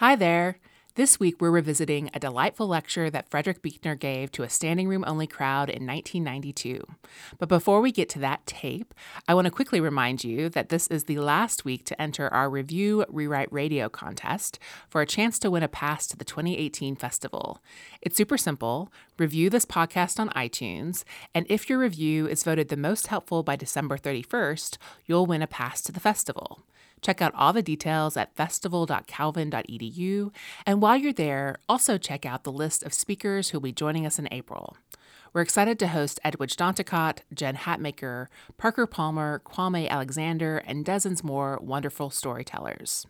Hi there. This week, we're revisiting a delightful lecture that Frederick Buechner gave to a standing room only crowd in 1992. But before we get to that tape, I want to quickly remind you that this is the last week to enter our Review Rewrite Radio contest for a chance to win a pass to the 2018 festival. It's super simple. Review this podcast on iTunes, and if your review is voted the most helpful by December 31st, you'll win a pass to the festival. Check out all the details at festival.calvin.edu. And while you're there, also check out the list of speakers who'll be joining us in April. We're excited to host Edwidge Danticat, Jen Hatmaker, Parker Palmer, Kwame Alexander, and dozens more wonderful storytellers.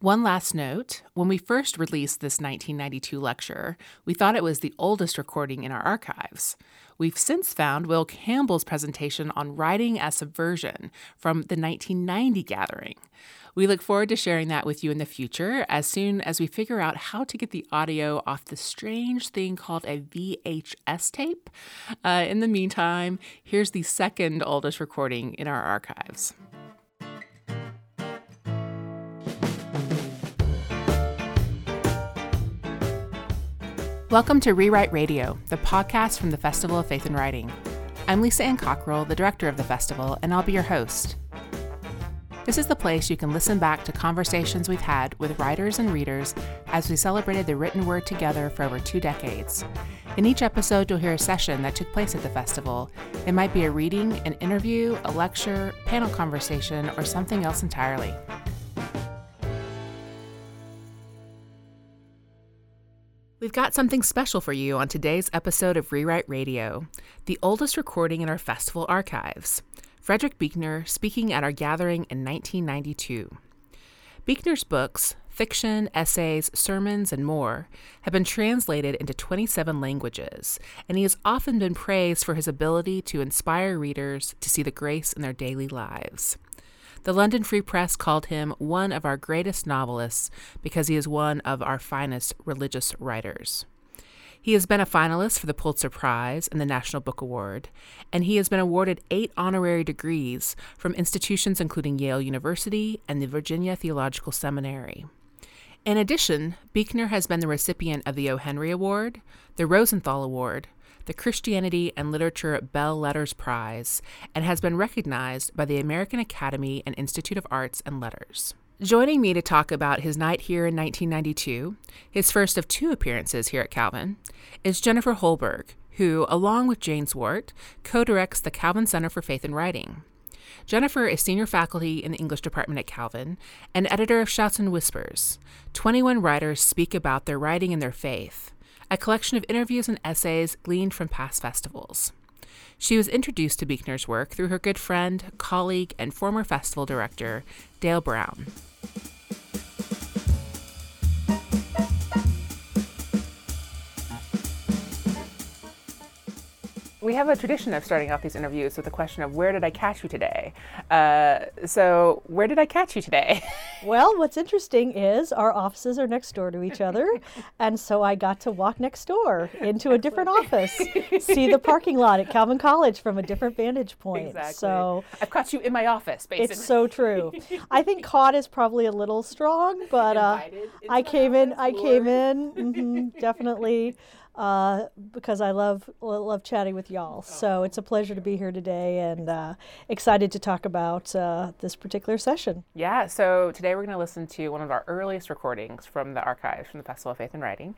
One last note when we first released this 1992 lecture, we thought it was the oldest recording in our archives. We've since found Will Campbell's presentation on writing as subversion from the 1990 gathering. We look forward to sharing that with you in the future as soon as we figure out how to get the audio off the strange thing called a VHS tape. Uh, in the meantime, here's the second oldest recording in our archives. Welcome to Rewrite Radio, the podcast from the Festival of Faith and Writing. I'm Lisa Ann Cockrel, the director of the festival, and I'll be your host. This is the place you can listen back to conversations we've had with writers and readers as we celebrated the written word together for over two decades. In each episode, you'll hear a session that took place at the festival. It might be a reading, an interview, a lecture, panel conversation, or something else entirely. We've got something special for you on today's episode of Rewrite Radio, the oldest recording in our festival archives. Frederick Buechner speaking at our gathering in 1992. Buechner's books, fiction, essays, sermons, and more, have been translated into 27 languages, and he has often been praised for his ability to inspire readers to see the grace in their daily lives. The London Free Press called him one of our greatest novelists because he is one of our finest religious writers. He has been a finalist for the Pulitzer Prize and the National Book Award, and he has been awarded eight honorary degrees from institutions including Yale University and the Virginia Theological Seminary. In addition, Buechner has been the recipient of the O. Henry Award, the Rosenthal Award, the Christianity and Literature Belles Lettres Prize and has been recognized by the American Academy and Institute of Arts and Letters. Joining me to talk about his night here in 1992, his first of two appearances here at Calvin, is Jennifer Holberg, who, along with Jane Swart, co directs the Calvin Center for Faith and Writing. Jennifer is senior faculty in the English department at Calvin and editor of Shouts and Whispers. 21 writers speak about their writing and their faith a collection of interviews and essays gleaned from past festivals. She was introduced to Buechner's work through her good friend, colleague, and former festival director, Dale Brown. We have a tradition of starting off these interviews with the question of where did I catch you today? Uh, so, where did I catch you today? well, what's interesting is our offices are next door to each other. and so I got to walk next door into a different office, see the parking lot at Calvin College from a different vantage point. Exactly. So, I've caught you in my office, basically. It's so true. I think caught is probably a little strong, but uh, I came in, I came in, mm-hmm, definitely uh, because I love love chatting with y'all. So it's a pleasure to be here today, and uh, excited to talk about uh, this particular session. Yeah. So today we're going to listen to one of our earliest recordings from the archives from the Festival of Faith and Writing,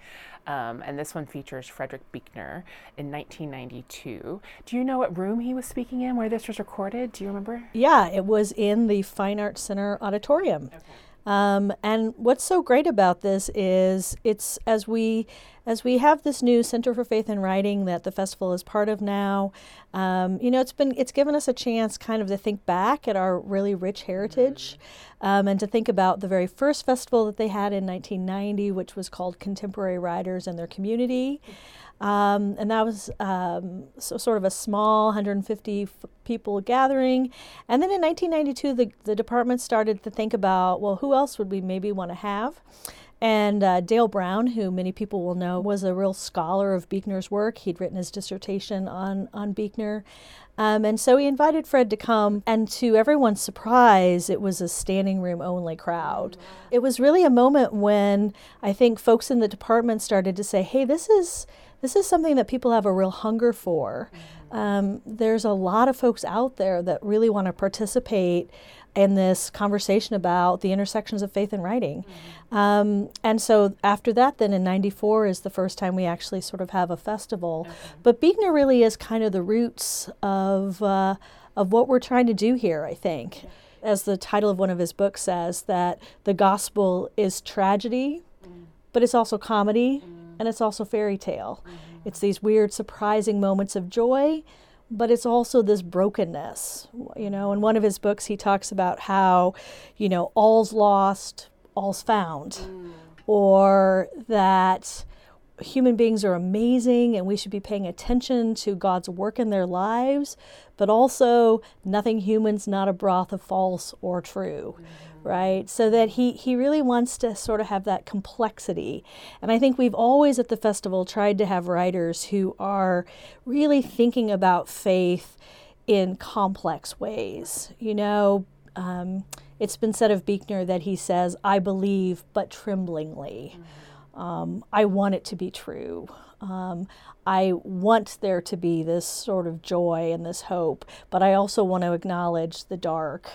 um, and this one features Frederick Buechner in 1992. Do you know what room he was speaking in, where this was recorded? Do you remember? Yeah, it was in the Fine Arts Center auditorium. Okay. Um, and what's so great about this is it's as we as we have this new Center for Faith and Writing that the festival is part of now. Um, you know, it's been it's given us a chance kind of to think back at our really rich heritage, um, and to think about the very first festival that they had in 1990, which was called Contemporary Writers and Their Community. Um, and that was um, so sort of a small 150 f- people gathering. And then in 1992, the, the department started to think about, well, who else would we maybe want to have? And uh, Dale Brown, who many people will know, was a real scholar of Buechner's work. He'd written his dissertation on, on Buechner. Um, and so he invited Fred to come, and to everyone's surprise, it was a standing room only crowd. It was really a moment when I think folks in the department started to say, hey, this is, this is something that people have a real hunger for. Um, there's a lot of folks out there that really want to participate in this conversation about the intersections of faith and writing. Mm-hmm. Um, and so after that, then in 94 is the first time we actually sort of have a festival. Okay. But Buechner really is kind of the roots of, uh, of what we're trying to do here, I think. As the title of one of his books says, that the gospel is tragedy, mm. but it's also comedy, mm. And it's also fairy tale. Mm-hmm. It's these weird, surprising moments of joy but it's also this brokenness. You know, in one of his books, he talks about how, you know, all's lost, all's found, mm. or that human beings are amazing and we should be paying attention to God's work in their lives, but also nothing human's not a broth of false or true. Mm right? So that he, he really wants to sort of have that complexity. And I think we've always at the festival tried to have writers who are really thinking about faith in complex ways. You know, um, it's been said of Buechner that he says, I believe, but tremblingly. Um, I want it to be true. Um, I want there to be this sort of joy and this hope, but I also want to acknowledge the dark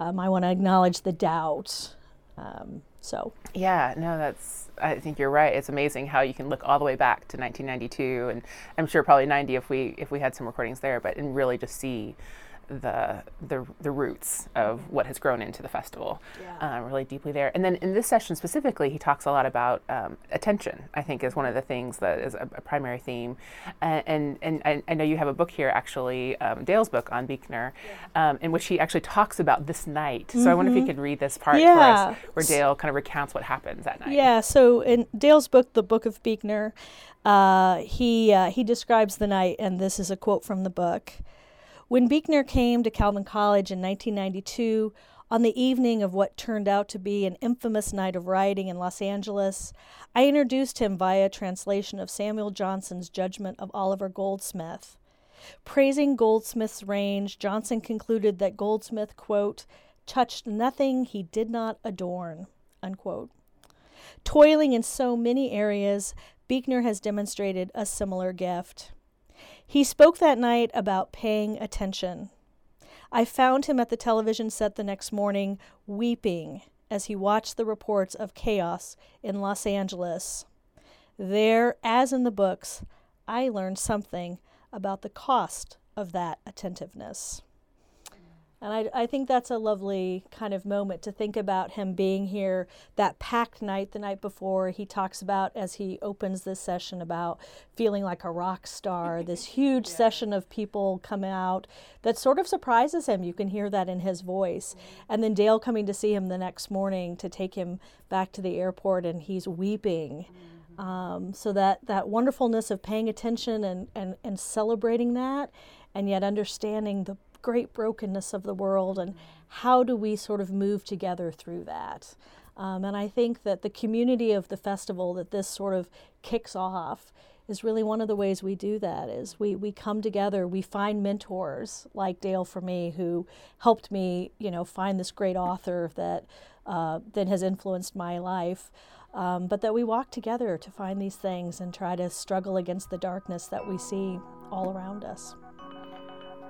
um, I want to acknowledge the doubt. Um, so yeah, no, that's. I think you're right. It's amazing how you can look all the way back to 1992, and I'm sure probably 90 if we if we had some recordings there, but and really just see the the the roots of what has grown into the festival, yeah. uh, really deeply there. And then in this session specifically, he talks a lot about um, attention. I think is one of the things that is a, a primary theme. And and, and I, I, know you have a book here, actually, um, Dale's book on Buechner, yeah. um, in which he actually talks about this night. Mm-hmm. So I wonder if you mm-hmm. could read this part yeah. for us, where Dale kind of recounts what happens that night. Yeah. So in Dale's book, The Book of Buechner. Uh, he uh, he describes the night, and this is a quote from the book. When Buechner came to Calvin College in 1992, on the evening of what turned out to be an infamous night of rioting in Los Angeles, I introduced him via translation of Samuel Johnson's Judgment of Oliver Goldsmith. Praising Goldsmith's range, Johnson concluded that Goldsmith, quote, touched nothing he did not adorn, unquote. Toiling in so many areas, Buechner has demonstrated a similar gift. He spoke that night about paying attention. I found him at the television set the next morning, weeping as he watched the reports of chaos in Los Angeles. There, as in the books, I learned something about the cost of that attentiveness. And I, I think that's a lovely kind of moment to think about him being here that packed night the night before. He talks about, as he opens this session, about feeling like a rock star, this huge yeah. session of people come out that sort of surprises him. You can hear that in his voice. Mm-hmm. And then Dale coming to see him the next morning to take him back to the airport, and he's weeping. Mm-hmm. Um, so that, that wonderfulness of paying attention and, and, and celebrating that, and yet understanding the great brokenness of the world and how do we sort of move together through that. Um, and I think that the community of the festival that this sort of kicks off is really one of the ways we do that is we, we come together we find mentors like dale for me who helped me you know find this great author that uh, that has influenced my life um, but that we walk together to find these things and try to struggle against the darkness that we see all around us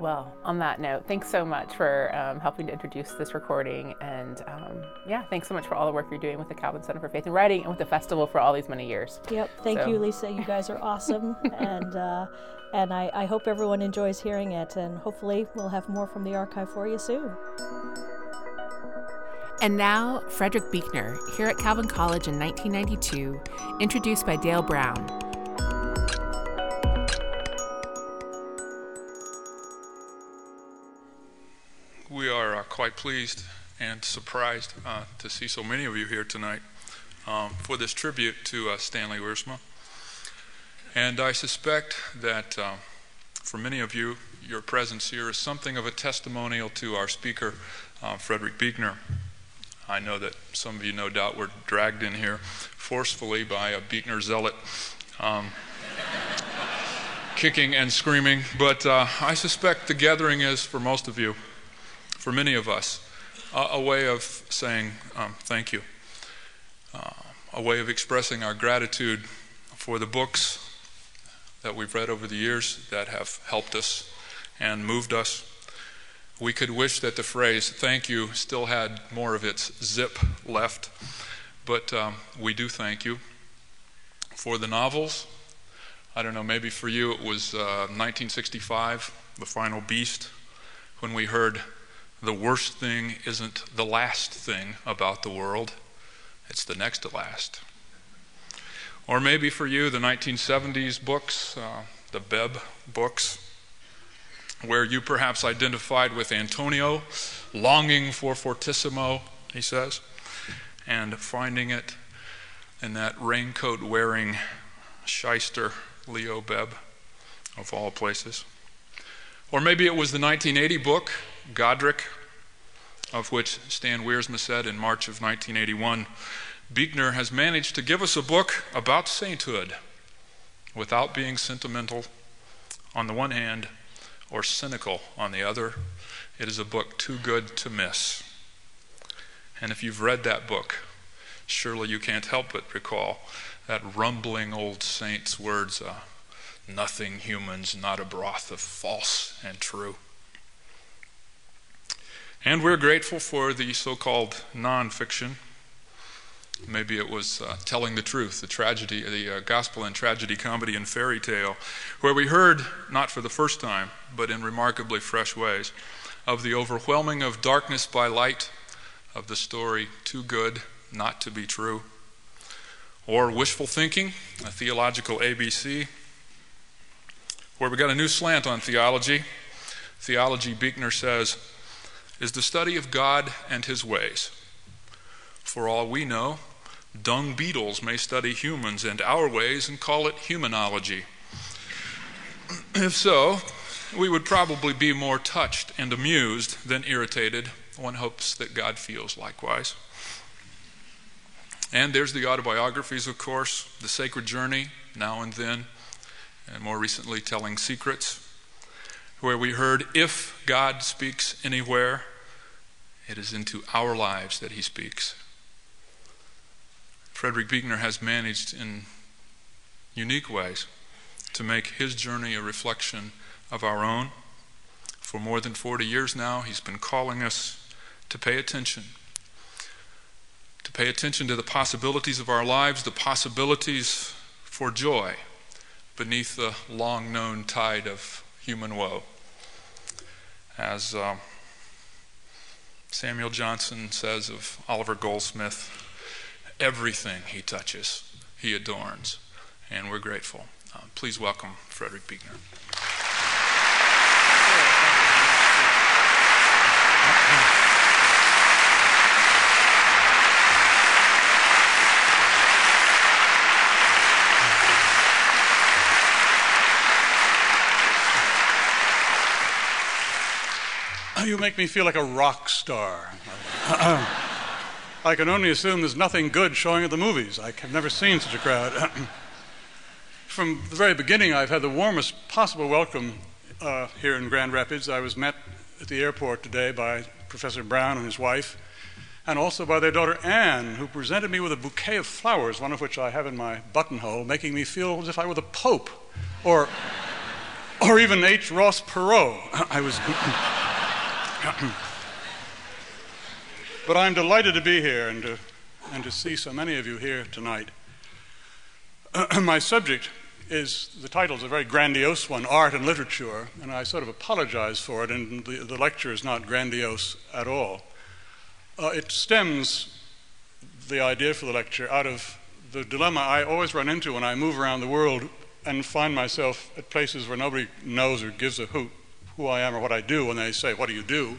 well, on that note, thanks so much for um, helping to introduce this recording. And um, yeah, thanks so much for all the work you're doing with the Calvin Center for Faith and Writing and with the festival for all these many years. Yep. Thank so. you, Lisa. You guys are awesome. and uh, and I, I hope everyone enjoys hearing it. And hopefully, we'll have more from the archive for you soon. And now, Frederick Buechner, here at Calvin College in 1992, introduced by Dale Brown, are uh, quite pleased and surprised uh, to see so many of you here tonight um, for this tribute to uh, Stanley Wiersma. And I suspect that uh, for many of you, your presence here is something of a testimonial to our speaker, uh, Frederick Buechner. I know that some of you, no doubt, were dragged in here forcefully by a Buechner zealot. Um, kicking and screaming, but uh, I suspect the gathering is, for most of you, for many of us, uh, a way of saying um, thank you, uh, a way of expressing our gratitude for the books that we've read over the years that have helped us and moved us. We could wish that the phrase thank you still had more of its zip left, but um, we do thank you for the novels. I don't know, maybe for you it was uh, 1965, The Final Beast, when we heard the worst thing isn't the last thing about the world, it's the next to last. Or maybe for you, the 1970s books, uh, the Bebb books, where you perhaps identified with Antonio, longing for Fortissimo, he says, and finding it in that raincoat wearing shyster Leo Bebb, of all places. Or maybe it was the 1980 book, Godric, of which Stan Wiersma said in March of 1981 Buechner has managed to give us a book about sainthood without being sentimental on the one hand or cynical on the other. It is a book too good to miss. And if you've read that book, surely you can't help but recall that rumbling old saint's words uh, nothing humans, not a broth of false and true. And we're grateful for the so called nonfiction Maybe it was uh, telling the truth, the tragedy, the uh, gospel and tragedy, comedy and fairy tale, where we heard, not for the first time, but in remarkably fresh ways, of the overwhelming of darkness by light, of the story too good not to be true, or wishful thinking, a theological ABC, where we got a new slant on theology. Theology, Buechner says, is the study of God and his ways. For all we know, dung beetles may study humans and our ways and call it humanology. If so, we would probably be more touched and amused than irritated. One hopes that God feels likewise. And there's the autobiographies, of course, The Sacred Journey, Now and Then, and more recently, Telling Secrets, where we heard if God speaks anywhere, it is into our lives that he speaks. Frederick Buechner has managed in unique ways to make his journey a reflection of our own. For more than 40 years now, he's been calling us to pay attention. To pay attention to the possibilities of our lives, the possibilities for joy beneath the long known tide of human woe. As uh, Samuel Johnson says of Oliver Goldsmith, everything he touches, he adorns. And we're grateful. Uh, please welcome Frederick Buechner. You make me feel like a rock star. I can only assume there's nothing good showing at the movies. I have never seen such a crowd. From the very beginning, I've had the warmest possible welcome uh, here in Grand Rapids. I was met at the airport today by Professor Brown and his wife, and also by their daughter Anne, who presented me with a bouquet of flowers, one of which I have in my buttonhole, making me feel as if I were the Pope or, or even H. Ross Perot. I was. But I'm delighted to be here and to, and to see so many of you here tonight. My subject is the title is a very grandiose one art and literature, and I sort of apologize for it, and the, the lecture is not grandiose at all. Uh, it stems the idea for the lecture out of the dilemma I always run into when I move around the world and find myself at places where nobody knows or gives a hoot who I am or what I do when they say, What do you do?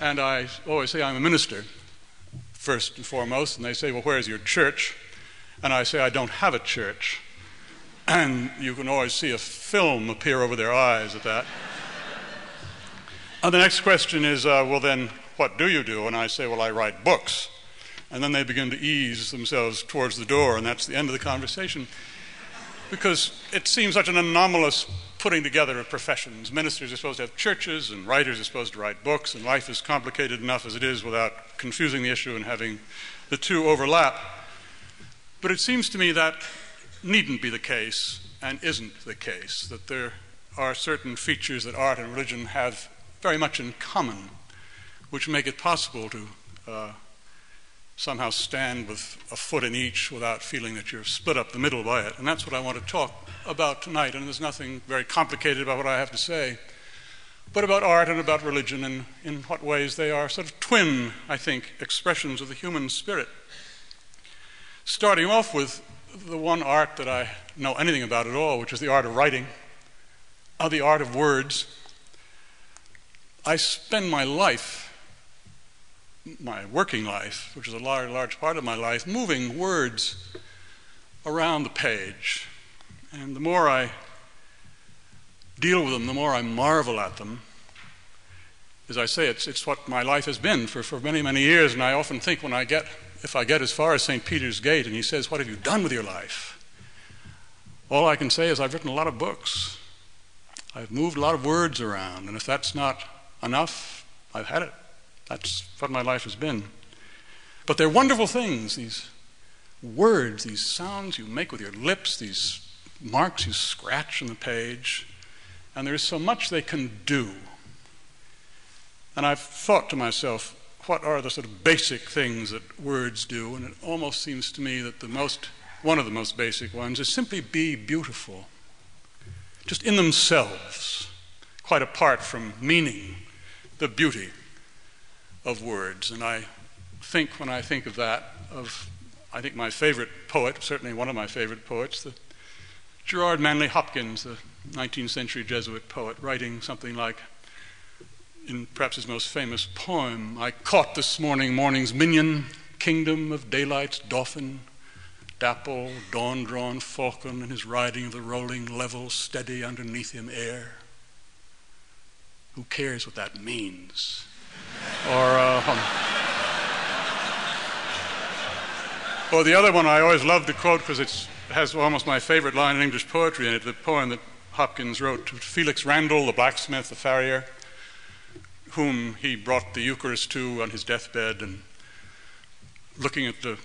And I always say I'm a minister, first and foremost. And they say, Well, where's your church? And I say, I don't have a church. And you can always see a film appear over their eyes at that. and the next question is, uh, Well, then, What do you do? And I say, Well, I write books. And then they begin to ease themselves towards the door, and that's the end of the conversation. Because it seems such an anomalous putting together of professions. Ministers are supposed to have churches, and writers are supposed to write books, and life is complicated enough as it is without confusing the issue and having the two overlap. But it seems to me that needn't be the case and isn't the case, that there are certain features that art and religion have very much in common, which make it possible to uh, somehow stand with a foot in each without feeling that you're split up the middle by it. And that's what I want to talk about tonight. And there's nothing very complicated about what I have to say, but about art and about religion and in what ways they are sort of twin, I think, expressions of the human spirit. Starting off with the one art that I know anything about at all, which is the art of writing, uh, the art of words. I spend my life, my working life, which is a large, large part of my life, moving words around the page. And the more I deal with them, the more I marvel at them. As I say, it's, it's what my life has been for, for many, many years, and I often think when I get if I get as far as St. Peter's Gate and he says, What have you done with your life? All I can say is, I've written a lot of books. I've moved a lot of words around, and if that's not enough, I've had it. That's what my life has been. But they're wonderful things, these words, these sounds you make with your lips, these marks you scratch on the page, and there's so much they can do. And I've thought to myself, what are the sort of basic things that words do? And it almost seems to me that the most, one of the most basic ones is simply be beautiful, just in themselves, quite apart from meaning, the beauty of words. And I think, when I think of that, of I think my favorite poet, certainly one of my favorite poets, the Gerard Manley Hopkins, the 19th century Jesuit poet, writing something like, in perhaps his most famous poem, I caught this morning morning's minion, kingdom of daylight's dauphin, dapple, dawn drawn falcon, and his riding of the rolling level, steady underneath him air. Who cares what that means? Or, uh, or the other one I always love to quote because it has almost my favorite line in English poetry in it, the poem that Hopkins wrote to Felix Randal, the blacksmith, the farrier whom he brought the Eucharist to on his deathbed and looking at the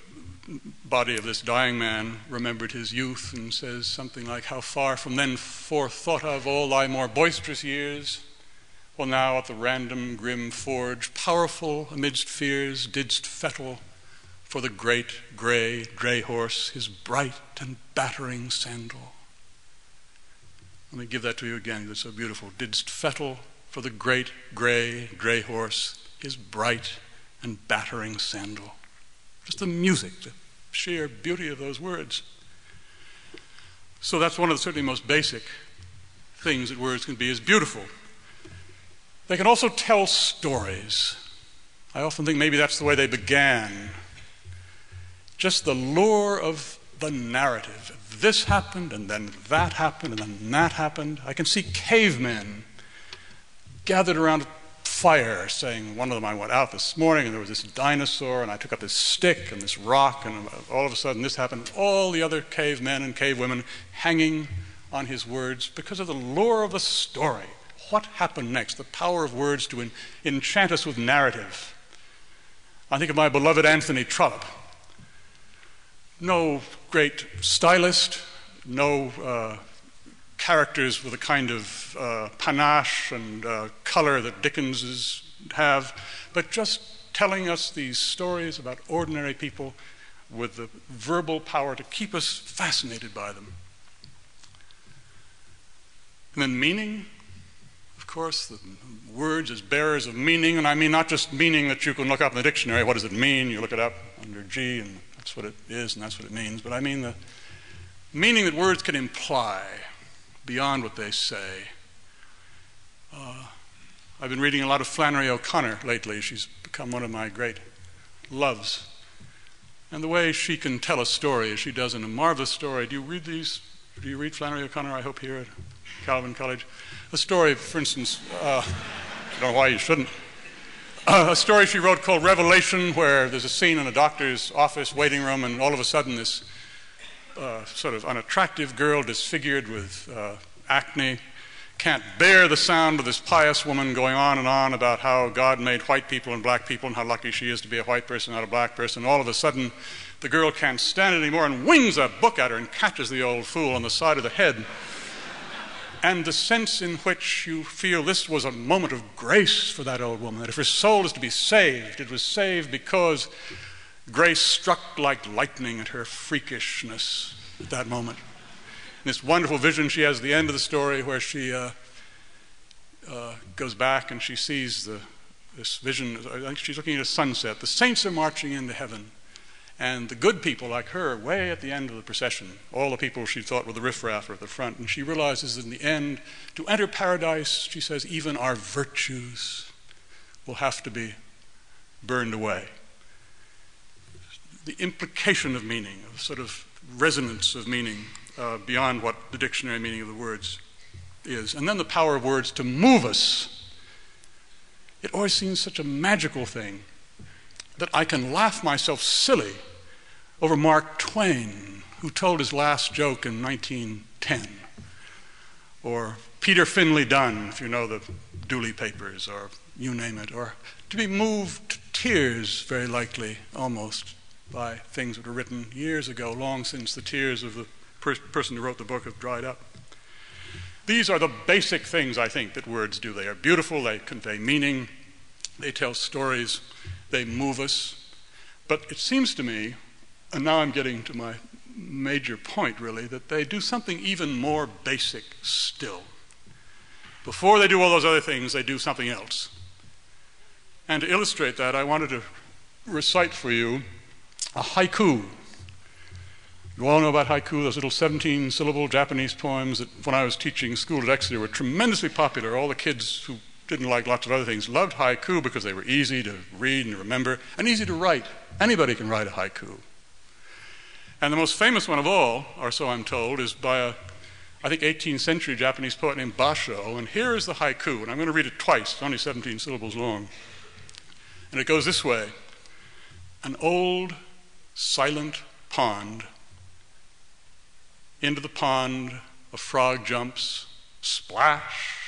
body of this dying man, remembered his youth and says something like, How far from then forth thought of all thy more boisterous years, while now at the random grim forge, powerful amidst fears, didst fettle for the great grey dray horse his bright and battering sandal. Let me give that to you again, it's so beautiful. Didst fettle for the great gray dray horse, his bright and battering sandal. Just the music, the sheer beauty of those words. So that's one of the certainly most basic things that words can be is beautiful. They can also tell stories. I often think maybe that's the way they began. Just the lure of the narrative. This happened, and then that happened, and then that happened. I can see cavemen gathered around a fire, saying, One of them, I went out this morning and there was this dinosaur, and I took up this stick and this rock, and all of a sudden this happened. All the other cavemen and cavewomen hanging on his words because of the lure of the story. What happened next? The power of words to en- enchant us with narrative. I think of my beloved Anthony Trollope. No great stylist, no uh, characters with a kind of uh, panache and uh, color that Dickens have, but just telling us these stories about ordinary people with the verbal power to keep us fascinated by them. And then meaning, course, the words as bearers of meaning, and I mean not just meaning that you can look up in the dictionary, what does it mean? You look it up under G, and that's what it is, and that's what it means, but I mean the meaning that words can imply beyond what they say. Uh, I've been reading a lot of Flannery O'Connor lately. She's become one of my great loves. And the way she can tell a story, as she does in a marvelous story. Do you read these? Do you read Flannery O'Connor, I hope, here at Calvin College? A story, for instance, uh, I don't know why you shouldn't. uh, a story she wrote called Revelation, where there's a scene in a doctor's office waiting room, and all of a sudden, this uh, sort of unattractive girl, disfigured with uh, acne, can't bear the sound of this pious woman going on and on about how God made white people and black people and how lucky she is to be a white person, not a black person. All of a sudden, the girl can't stand it anymore and wings a book at her and catches the old fool on the side of the head. And the sense in which you feel this was a moment of grace for that old woman, that if her soul is to be saved, it was saved because grace struck like lightning at her freakishness at that moment this wonderful vision she has at the end of the story where she uh, uh, goes back and she sees the, this vision. I think she's looking at a sunset. The saints are marching into heaven. And the good people, like her, way at the end of the procession, all the people she thought were the riffraff at the front. And she realizes in the end, to enter paradise, she says, even our virtues will have to be burned away. The implication of meaning, of sort of resonance of meaning, uh, beyond what the dictionary meaning of the words is. And then the power of words to move us. It always seems such a magical thing that I can laugh myself silly over Mark Twain, who told his last joke in 1910, or Peter Finley Dunne, if you know the Dooley papers, or you name it, or to be moved to tears, very likely, almost, by things that were written years ago, long since the tears of the per- person who wrote the book have dried up. These are the basic things I think that words do. They are beautiful, they convey meaning, they tell stories, they move us. But it seems to me, and now I'm getting to my major point really, that they do something even more basic still. Before they do all those other things, they do something else. And to illustrate that, I wanted to recite for you a haiku you all know about haiku, those little 17 syllable Japanese poems that when I was teaching school at Exeter were tremendously popular. All the kids who didn't like lots of other things loved haiku because they were easy to read and remember and easy to write. Anybody can write a haiku. And the most famous one of all, or so I'm told, is by a, I think, 18th century Japanese poet named Basho. And here is the haiku, and I'm going to read it twice, it's only 17 syllables long. And it goes this way An old, silent pond into the pond, a frog jumps, splash,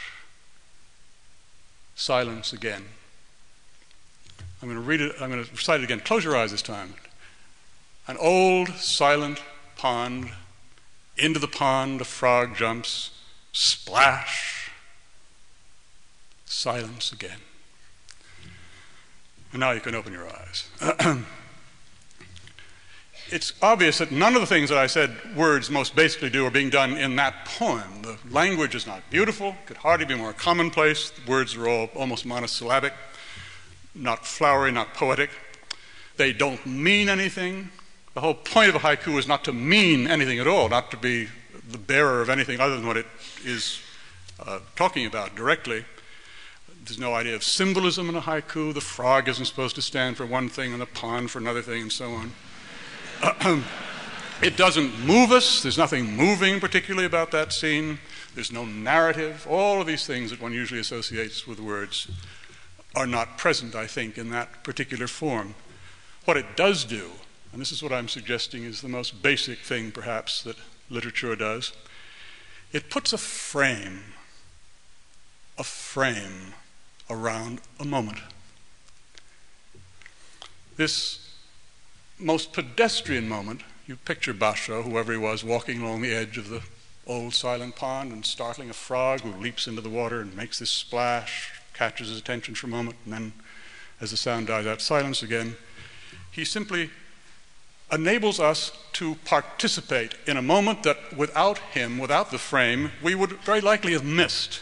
silence again. I'm going to read it, I'm going to recite it again. Close your eyes this time. An old, silent pond, into the pond, a frog jumps, splash, silence again. And now you can open your eyes. it's obvious that none of the things that I said words most basically do are being done in that poem. The language is not beautiful, could hardly be more commonplace. The words are all almost monosyllabic, not flowery, not poetic. They don't mean anything. The whole point of a haiku is not to mean anything at all, not to be the bearer of anything other than what it is uh, talking about directly. There's no idea of symbolism in a haiku. The frog isn't supposed to stand for one thing and the pond for another thing, and so on. it doesn't move us. There's nothing moving particularly about that scene. There's no narrative. All of these things that one usually associates with words are not present, I think, in that particular form. What it does do, and this is what I'm suggesting is the most basic thing perhaps that literature does, it puts a frame, a frame around a moment. This most pedestrian moment, you picture Basho, whoever he was, walking along the edge of the old silent pond and startling a frog who leaps into the water and makes this splash, catches his attention for a moment, and then, as the sound dies out, silence again. He simply enables us to participate in a moment that without him, without the frame, we would very likely have missed.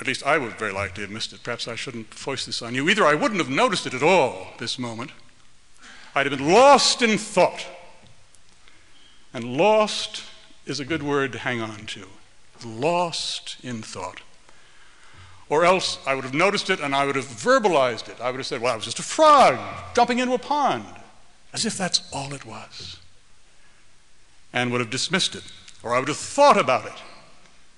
At least I would very likely have missed it. Perhaps I shouldn't foist this on you. Either I wouldn't have noticed it at all, this moment, I'd have been lost in thought. And lost is a good word to hang on to. Lost in thought. Or else I would have noticed it and I would have verbalized it. I would have said, well, I was just a frog jumping into a pond, as if that's all it was. And would have dismissed it. Or I would have thought about it.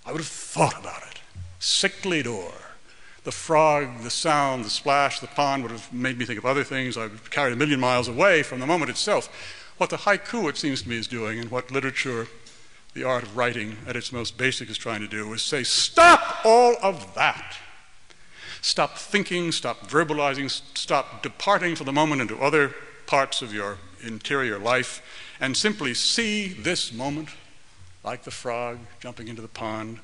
I would have thought about it. Sickly door. The frog, the sound, the splash, the pond would have made me think of other things. I would carried a million miles away from the moment itself. What the haiku, it seems to me, is doing, and what literature, the art of writing at its most basic, is trying to do, is say, stop all of that. Stop thinking, stop verbalizing, stop departing for the moment into other parts of your interior life, and simply see this moment, like the frog jumping into the pond,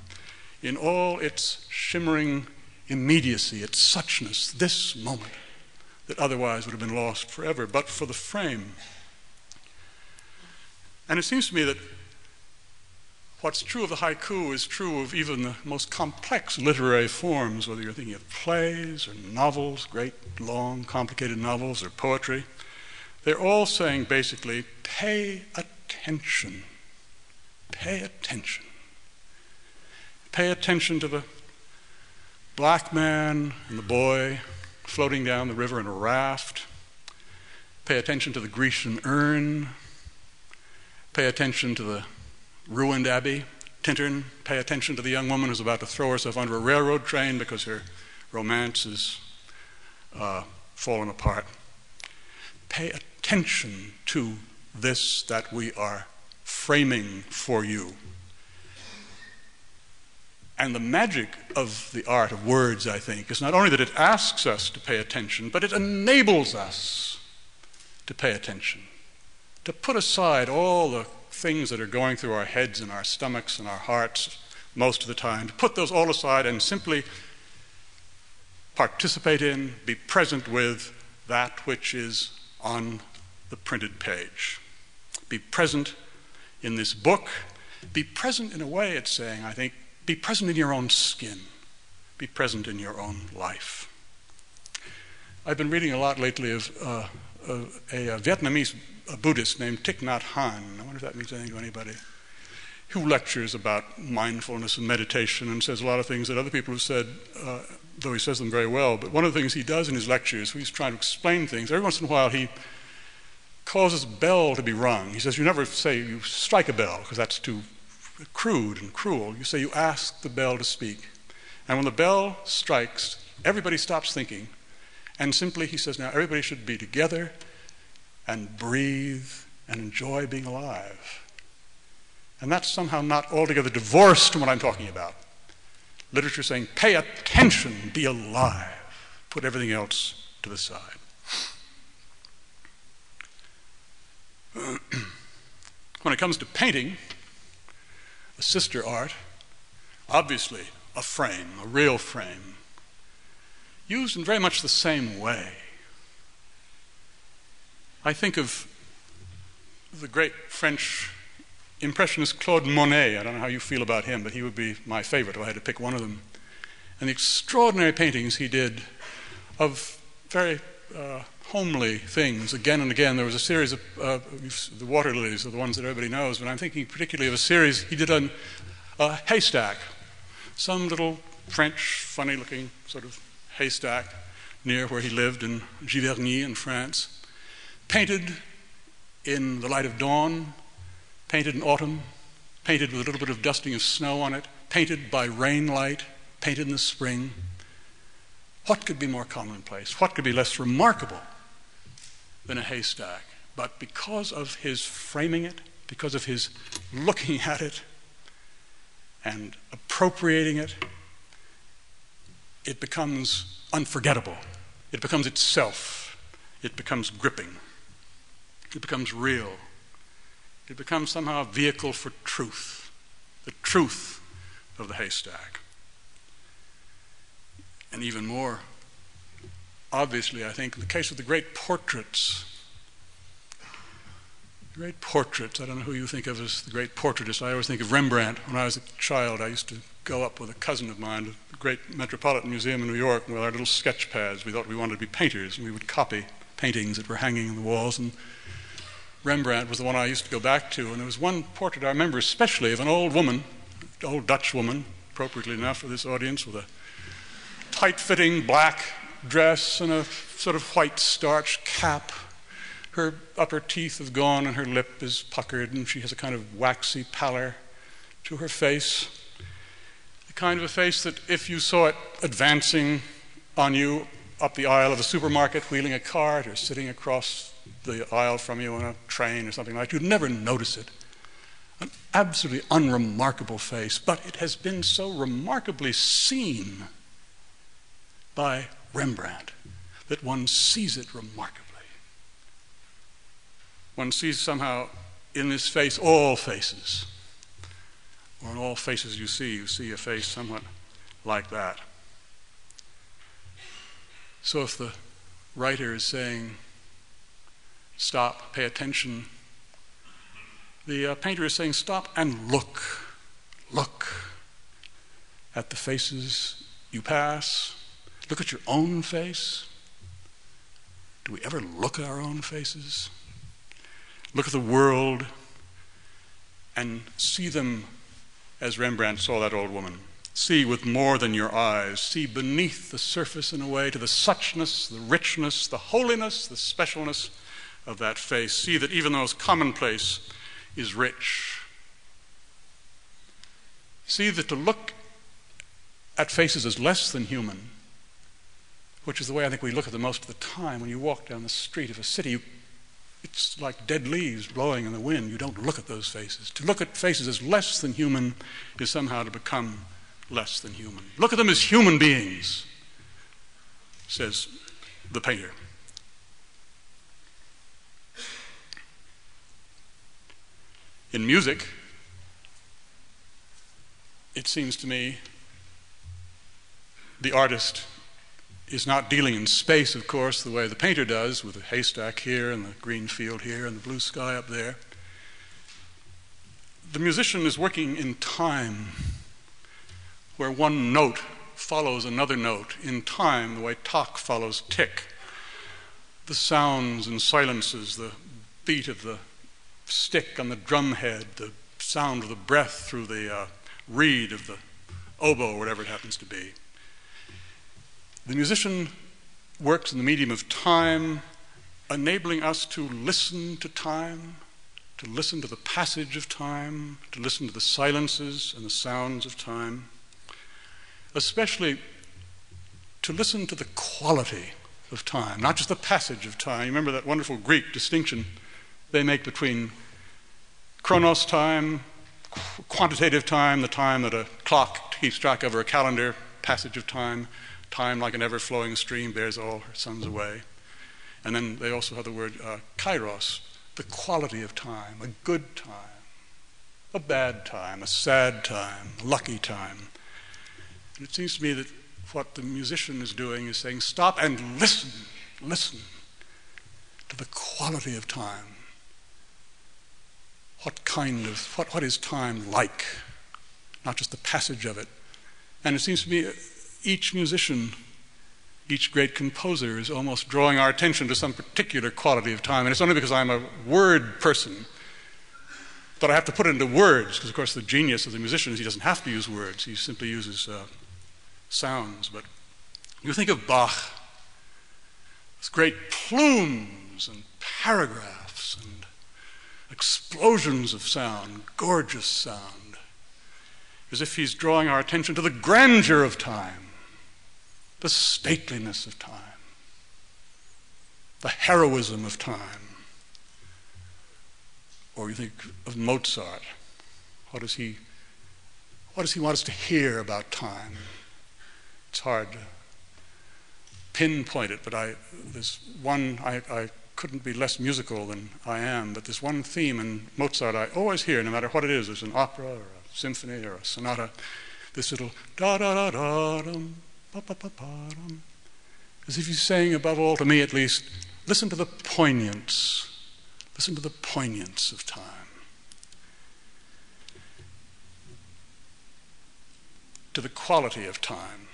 in all its shimmering immediacy, its suchness, this moment that otherwise would have been lost forever, but for the frame. And it seems to me that what's true of the haiku is true of even the most complex literary forms, whether you're thinking of plays or novels, great, long, complicated novels, or poetry. They're all saying basically, pay attention. Pay attention. Pay attention to the black man and the boy floating down the river in a raft. Pay attention to the Grecian urn. Pay attention to the ruined abbey. Tintern, pay attention to the young woman who's about to throw herself under a railroad train because her romance is uh, fallen apart. Pay attention to this that we are framing for you. And the magic of the art of words, I think, is not only that it asks us to pay attention, but it enables us to pay attention, to put aside all the things that are going through our heads and our stomachs and our hearts most of the time, to put those all aside and simply participate in, be present with that which is on the printed page. Be present in this book. Be present in a way, it's saying, I think, be present in your own skin. Be present in your own life. I've been reading a lot lately of uh, a, a, Vietnamese Buddhist named Thich Nhat Hanh. I wonder if that means anything to anybody. Who lectures about mindfulness and meditation and says a lot of things that other people have said, uh, though he says them very well. But one of the things he does in his lectures, he's trying to explain things, every once in a while he causes a bell to be rung. He says, You never say you strike a bell because that's too crude and cruel. You say you ask the bell to speak. And when the bell strikes, everybody stops thinking. And simply, he says, now everybody should be together and breathe and enjoy being alive. And that's somehow not altogether divorced from what I'm talking about. Literature saying, pay attention, be alive, put everything else to the side. when it comes to painting, sister art, obviously a frame, a real frame, used in very much the same way. I think of the great French impressionist Claude Monet. I don't know how you feel about him, but he would be my favorite if I had to pick one of them. And the extraordinary paintings he did of very uh, homely things again and again. There was a series of uh, the water lilies are the ones that everybody knows, but I'm thinking particularly of a series he did on a haystack, some little French, funny-looking sort of haystack near where he lived in Giverny in France, painted in the light of dawn, painted in autumn, painted with a little bit of dusting of snow on it, painted by rain light, painted in the spring. What could be more commonplace? What could be less remarkable than a haystack. But because of his framing it, because of his looking at it and appropriating it, it becomes unforgettable. It becomes itself. It becomes gripping. It becomes real. It becomes somehow a vehicle for truth, the truth of the haystack. And even more obviously, I think, in the case of the great portraits, great portraits, I don't know who you think of as the great portraitist. I always think of Rembrandt. When I was a child, I used to go up with a cousin of mine to the great Metropolitan Museum in New York with our little sketch pads. We thought we wanted to be painters, and we would copy paintings that were hanging on the walls. And Rembrandt was the one I used to go back to. And there was one portrait I remember especially of an old woman, old Dutch woman, appropriately enough for this audience, with a tight fitting black dress and a sort of white starched cap. Her upper teeth have gone and her lip is puckered, and she has a kind of waxy pallor to her face. The kind of a face that if you saw it advancing on you up the aisle of a supermarket, wheeling a cart, or sitting across the aisle from you on a train or something like that, you'd never notice it. An absolutely unremarkable face, but it has been so remarkably seen by Rembrandt that one sees it remarkably. One sees somehow in this face all faces. Or in all faces you see, you see a face somewhat like that. So if the writer is saying, stop, pay attention, the uh, painter is saying, stop and look. Look at the faces you pass. Look at your own face. Do we ever look at our own faces? Look at the world and see them as Rembrandt saw that old woman. See with more than your eyes. See beneath the surface in a way to the suchness, the richness, the holiness, the specialness of that face. See that even though it's commonplace, is rich. See that to look at faces as less than human, which is the way I think we look at them most of the time. When you walk down the street of a city, you, it's like dead leaves blowing in the wind. You don't look at those faces. To look at faces as less than human is somehow to become less than human. Look at them as human beings, says the painter. In music, it seems to me the artist is not dealing in space, of course, the way the painter does, with the haystack here and the green field here and the blue sky up there. The musician is working in time, where one note follows another note, in time, the way talk follows tick. The sounds and silences, the beat of the stick on the drum head, the sound of the breath through the uh, reed of the oboe, whatever it happens to be. The musician works in the medium of time, enabling us to listen to time, to listen to the passage of time, to listen to the silences and the sounds of time, especially to listen to the quality of time, not just the passage of time. You Remember that wonderful Greek distinction they make between chronos time, quantitative time, the time that a clock keeps track of, or a calendar, passage of time, time like an ever flowing stream bears all her sons away. And then they also have the word uh, kairos, the quality of time, a good time, a bad time, a sad time, a lucky time. And it seems to me that what the musician is doing is saying, stop and listen, listen to the quality of time what kind of, what, what is time like? Not just the passage of it. And it seems to me each musician, each great composer is almost drawing our attention to some particular quality of time. And it's only because I'm a word person that I have to put it into words, because of course the genius of the musician is he doesn't have to use words, he simply uses uh, sounds. But you think of Bach, those great plumes and paragraphs and explosions of sound, gorgeous sound, as if he's drawing our attention to the grandeur of time, the stateliness of time, the heroism of time. Or you think of Mozart. What does he, what does he want us to hear about time? It's hard to pinpoint it, but I, there's one I, I couldn't be less musical than I am, but there's one theme in Mozart I always hear, no matter what it is. It's an opera or a symphony or a sonata. This little da da da da dum, As if he's saying, above all, to me at least, listen to the poignance. Listen to the poignance of time. To the quality of time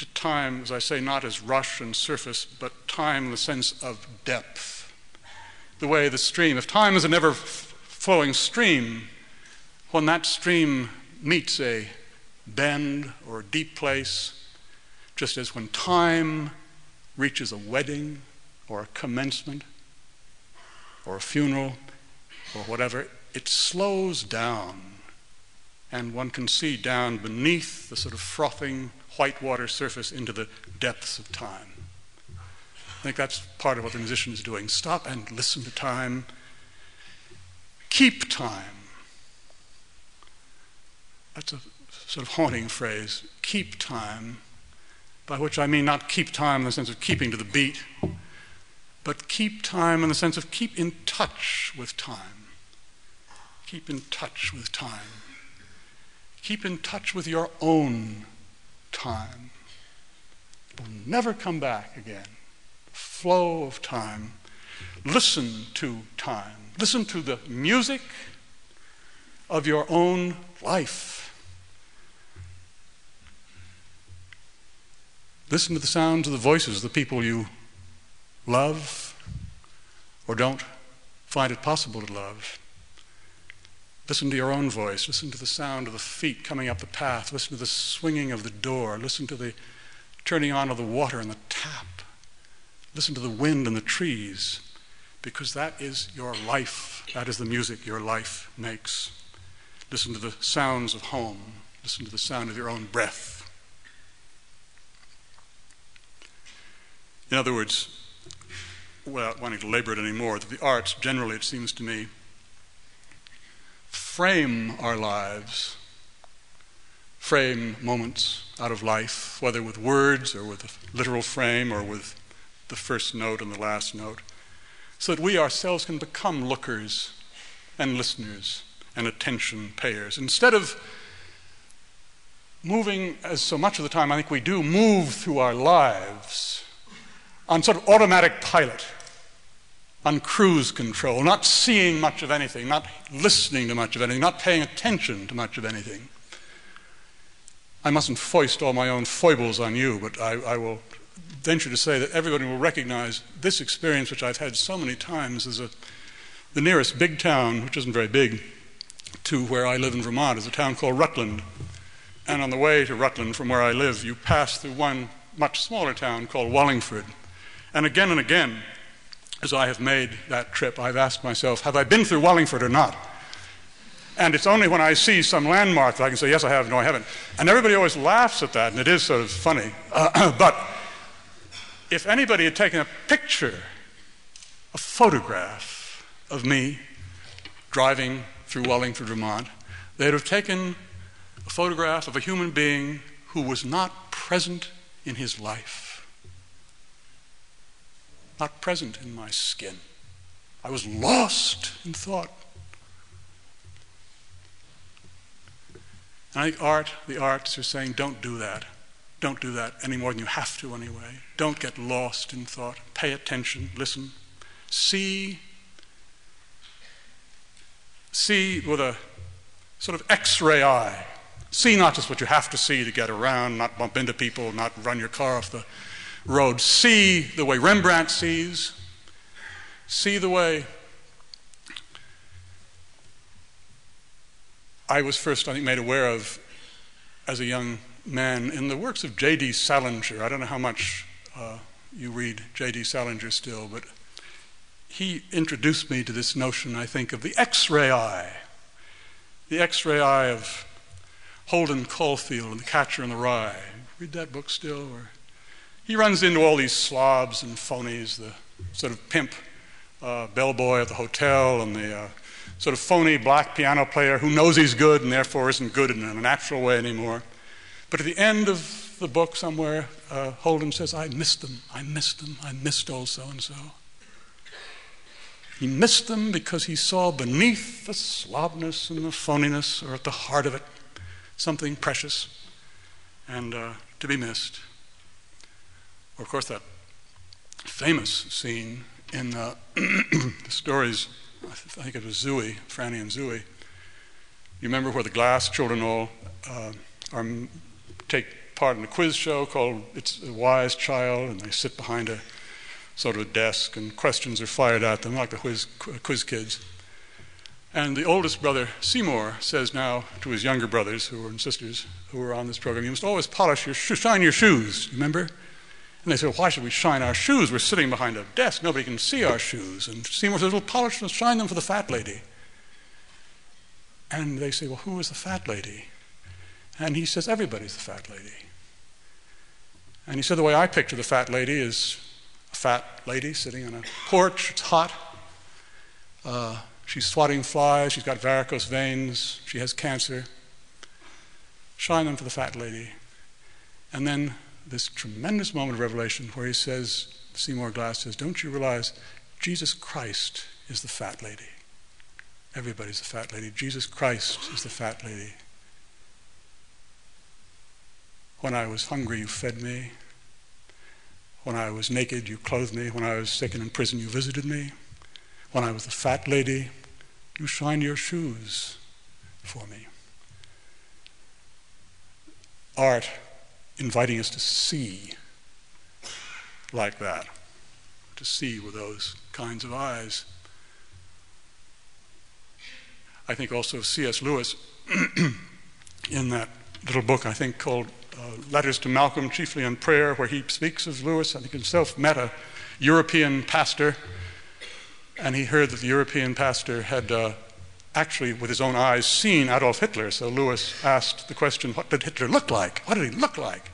to time, as I say, not as rush and surface, but time in the sense of depth. The way the stream, if time is a never flowing stream, when that stream meets a bend or a deep place, just as when time reaches a wedding or a commencement or a funeral or whatever, it slows down and one can see down beneath the sort of frothing white water surface into the depths of time. I think that's part of what the musician is doing. Stop and listen to time. Keep time. That's a sort of haunting phrase. Keep time, by which I mean not keep time in the sense of keeping to the beat, but keep time in the sense of keep in touch with time. Keep in touch with time. Keep in touch with your own time. It will never come back again. Flow of time. Listen to time. Listen to the music of your own life. Listen to the sounds of the voices of the people you love or don't find it possible to love. Listen to your own voice. Listen to the sound of the feet coming up the path. Listen to the swinging of the door. Listen to the turning on of the water in the tap. Listen to the wind and the trees, because that is your life. That is the music your life makes. Listen to the sounds of home. Listen to the sound of your own breath. In other words, without wanting to labor it anymore, that the arts, generally, it seems to me, frame our lives, frame moments out of life, whether with words or with a literal frame or with the first note and the last note, so that we ourselves can become lookers and listeners and attention payers. Instead of moving, as so much of the time I think we do, move through our lives on sort of automatic pilot, on cruise control, not seeing much of anything, not listening to much of anything, not paying attention to much of anything. I mustn't foist all my own foibles on you, but I, I will venture to say that everybody will recognize this experience, which I've had so many times, as a, the nearest big town, which isn't very big, to where I live in Vermont, is a town called Rutland. And on the way to Rutland, from where I live, you pass through one much smaller town called Wallingford. And again and again, as I have made that trip, I've asked myself, have I been through Wallingford or not? And it's only when I see some landmark that I can say, yes, I have, no, I haven't. And everybody always laughs at that, and it is sort of funny. Uh, but if anybody had taken a picture, a photograph of me driving through Wallingford, Vermont, they'd have taken a photograph of a human being who was not present in his life not present in my skin. I was lost in thought. And I think art, the arts are saying, don't do that. Don't do that any more than you have to anyway. Don't get lost in thought. Pay attention, listen. See, see with a sort of x ray eye. See not just what you have to see to get around, not bump into people, not run your car off the road. See the way Rembrandt sees. See the way I was first, I think, made aware of as a young man in the works of J.D. Salinger. I don't know how much uh, you read J.D. Salinger still, but he introduced me to this notion, I think, of the X ray eye. The X ray eye of Holden Caulfield and The Catcher in the Rye. Read that book still? Or he runs into all these slobs and phonies, the sort of pimp uh, bellboy at the hotel and the uh, sort of phony black piano player who knows he's good and therefore isn't good in a natural way anymore. But at the end of the book, somewhere, uh, Holden says, I missed them, I missed them, I missed old so and so. He missed them because he saw beneath the slobness and the phoniness, or at the heart of it, something precious and uh, to be missed. Of course, that famous scene in uh, the stories, I think it was Zooey, Franny and Zooey. You remember where the Glass children all uh, are, take part in a quiz show called It's a Wise Child, and they sit behind a sort of a desk, and questions are fired at them like the quiz, quiz kids. And the oldest brother, Seymour, says now to his younger brothers who are and sisters who are on this program, you must always polish your shine your shoes, remember? And they said, why should we shine our shoes? We're sitting behind a desk. Nobody can see our shoes. And Seymour says, well, polish and shine them for the fat lady. And they say, Well, who is the fat lady? And he says, Everybody's the fat lady. And he said, The way I picture the fat lady is a fat lady sitting on a porch, it's hot. Uh, she's swatting flies, she's got varicose veins, she has cancer. Shine them for the fat lady. And then this tremendous moment of revelation where he says, Seymour Glass says, Don't you realize Jesus Christ is the fat lady? Everybody's the fat lady. Jesus Christ is the fat lady. When I was hungry, you fed me. When I was naked, you clothed me. When I was sick and in prison, you visited me. When I was the fat lady, you shined your shoes for me. Art inviting us to see like that, to see with those kinds of eyes. I think also C.S. Lewis in that little book, I think, called uh, Letters to Malcolm, chiefly on prayer, where he speaks of Lewis. I think himself met a European pastor, and he heard that the European pastor had uh, actually, with his own eyes, seen Adolf Hitler. So Lewis asked the question, What did Hitler look like? What did he look like?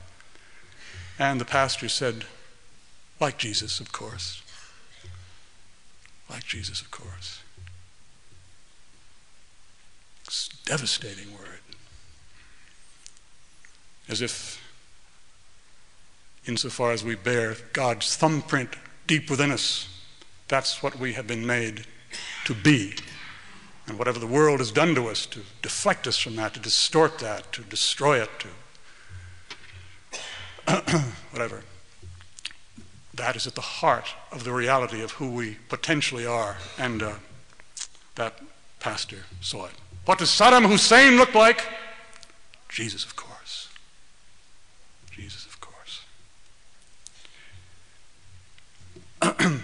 And the pastor said, Like Jesus, of course. Like Jesus, of course. It's a devastating word. As if, insofar as we bear God's thumbprint deep within us, that's what we have been made to be. And whatever the world has done to us to deflect us from that, to distort that, to destroy it, to whatever, that is at the heart of the reality of who we potentially are. And uh, that pastor saw it. What does Saddam Hussein look like? Jesus, of course. Jesus, of course.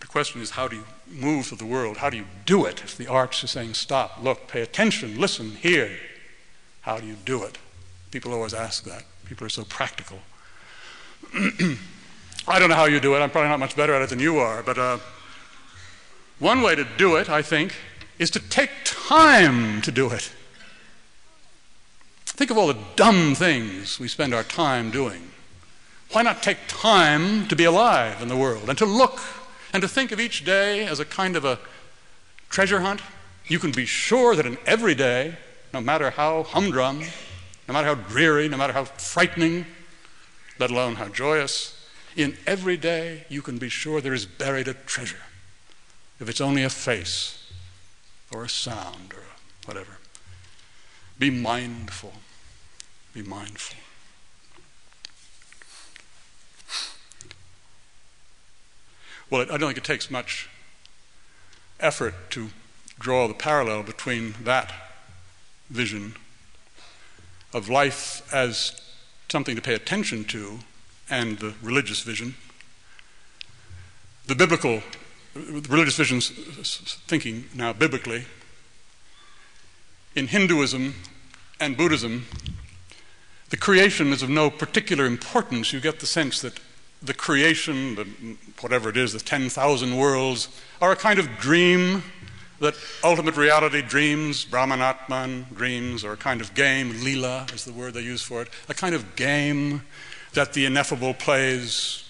the question is how do you move through the world? How do you do it? If the arts are saying, stop, look, pay attention, listen, hear, how do you do it? People always ask that. People are so practical. I don't know how you do it. I'm probably not much better at it than you are. But uh, one way to do it, I think, is to take time to do it. Think of all the dumb things we spend our time doing. Why not take time to be alive in the world and to look and to think of each day as a kind of a treasure hunt? You can be sure that in every day, no matter how humdrum, no matter how dreary, no matter how frightening, let alone how joyous, in every day you can be sure there is buried a treasure. If it's only a face or a sound or whatever. Be mindful. Be mindful. Well, I don't think it takes much effort to draw the parallel between that vision of life as something to pay attention to and the religious vision. The biblical, the religious vision's thinking now biblically. In Hinduism and Buddhism, the creation is of no particular importance. You get the sense that the creation, the, whatever it is, the 10,000 worlds, are a kind of dream that ultimate reality dreams, Brahmanatman dreams, or a kind of game, lila is the word they use for it, a kind of game that the ineffable plays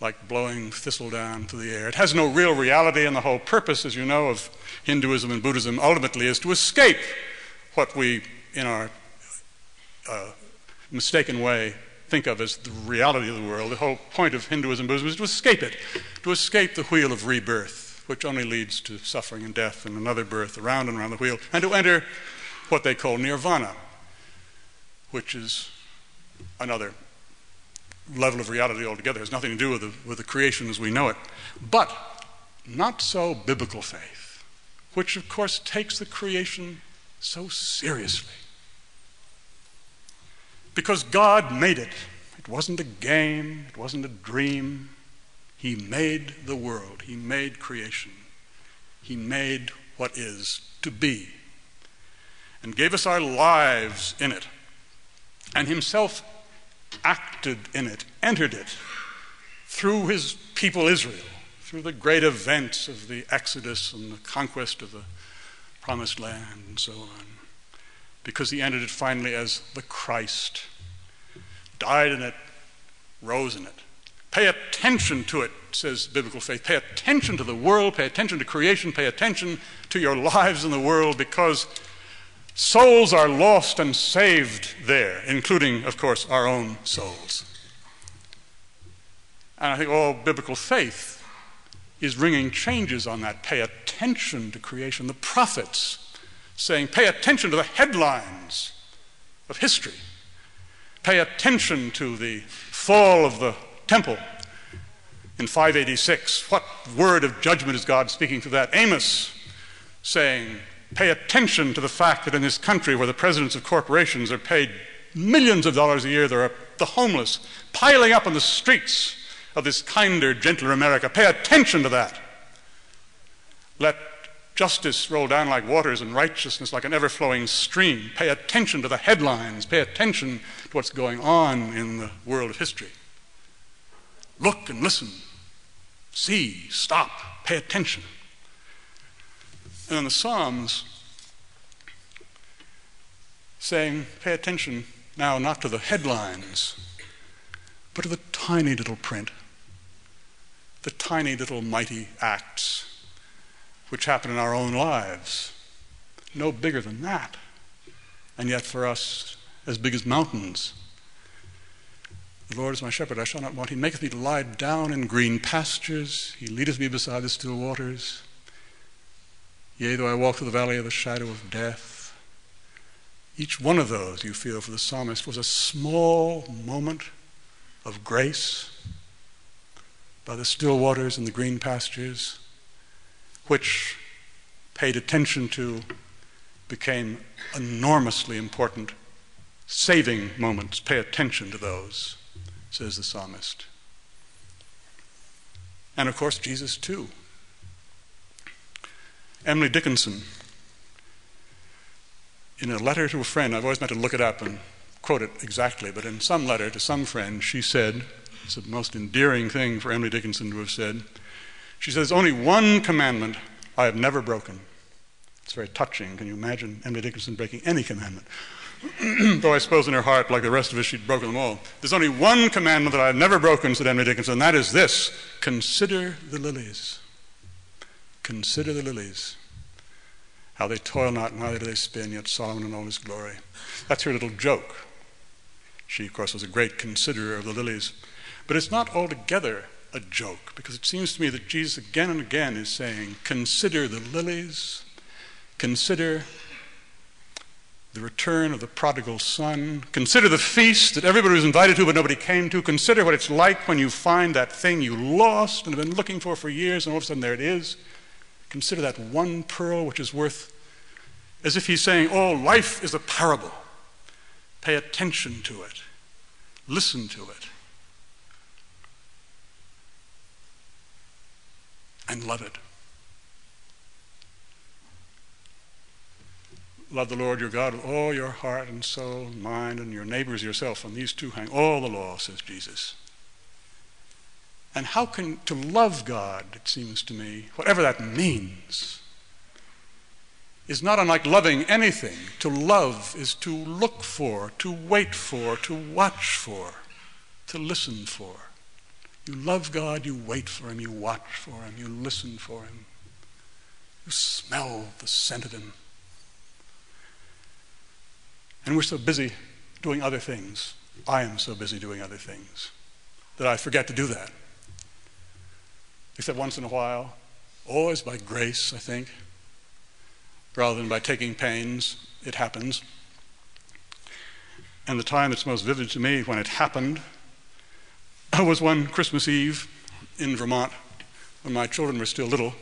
like blowing thistledown through the air. It has no real reality, and the whole purpose, as you know, of Hinduism and Buddhism ultimately is to escape what we, in our uh, mistaken way, think of as the reality of the world. The whole point of Hinduism Buddhism is to escape it, to escape the wheel of rebirth, which only leads to suffering and death and another birth around and around the wheel, and to enter what they call nirvana, which is another level of reality altogether. It has nothing to do with the, with the creation as we know it. But not so biblical faith, which of course takes the creation so seriously. Because God made it. It wasn't a game, it wasn't a dream. He made the world, He made creation, He made what is to be, and gave us our lives in it, and Himself acted in it, entered it, through His people Israel, through the great events of the Exodus and the conquest of the promised land, and so on. Because he entered it finally as the Christ, died in it, rose in it. Pay attention to it, says biblical faith. Pay attention to the world, pay attention to creation, pay attention to your lives in the world because souls are lost and saved there, including, of course, our own souls. And I think all biblical faith is ringing changes on that. Pay attention to creation. The prophets saying, pay attention to the headlines of history. Pay attention to the fall of the temple in 586. What word of judgment is God speaking to that? Amos saying, pay attention to the fact that in this country where the presidents of corporations are paid millions of dollars a year, there are the homeless piling up on the streets of this kinder, gentler America. Pay attention to that. Let justice roll down like waters and righteousness like an ever flowing stream. Pay attention to the headlines. Pay attention to what's going on in the world of history. Look and listen. See, stop, pay attention. And then the Psalms saying, pay attention now not to the headlines, but to the tiny little print the tiny little mighty acts which happen in our own lives. No bigger than that. And yet for us, as big as mountains. The Lord is my shepherd, I shall not want. He maketh me to lie down in green pastures. He leadeth me beside the still waters. Yea, though I walk through the valley of the shadow of death. Each one of those, you feel, for the psalmist was a small moment of grace by the still waters and the green pastures, which paid attention to, became enormously important saving moments. Pay attention to those, says the psalmist. And of course, Jesus too. Emily Dickinson, in a letter to a friend, I've always meant to look it up and quote it exactly, but in some letter to some friend, she said, it's the most endearing thing for Emily Dickinson to have said. She says, Only one commandment I have never broken. It's very touching. Can you imagine Emily Dickinson breaking any commandment? Though I suppose in her heart, like the rest of us, she'd broken them all. There's only one commandment that I've never broken, said Emily Dickinson, and that is this consider the lilies. Consider the lilies. How they toil not, neither do they spin, yet Solomon in all his glory. That's her little joke. She, of course, was a great considerer of the lilies. But it's not altogether a joke, because it seems to me that Jesus again and again is saying, Consider the lilies, consider the return of the prodigal son, consider the feast that everybody was invited to but nobody came to, consider what it's like when you find that thing you lost and have been looking for for years, and all of a sudden there it is. Consider that one pearl which is worth, as if he's saying, Oh, life is a parable. Pay attention to it, listen to it. And love it. Love the Lord your God with all your heart and soul and mind and your neighbors yourself. On these two hang all the law, says Jesus. And how can to love God, it seems to me, whatever that means, is not unlike loving anything. To love is to look for, to wait for, to watch for, to listen for. You love God, you wait for Him, you watch for Him, you listen for Him, you smell the scent of Him. And we're so busy doing other things. I am so busy doing other things that I forget to do that. Except once in a while, always by grace, I think, rather than by taking pains. It happens. And the time that's most vivid to me when it happened I was one Christmas Eve in Vermont when my children were still little,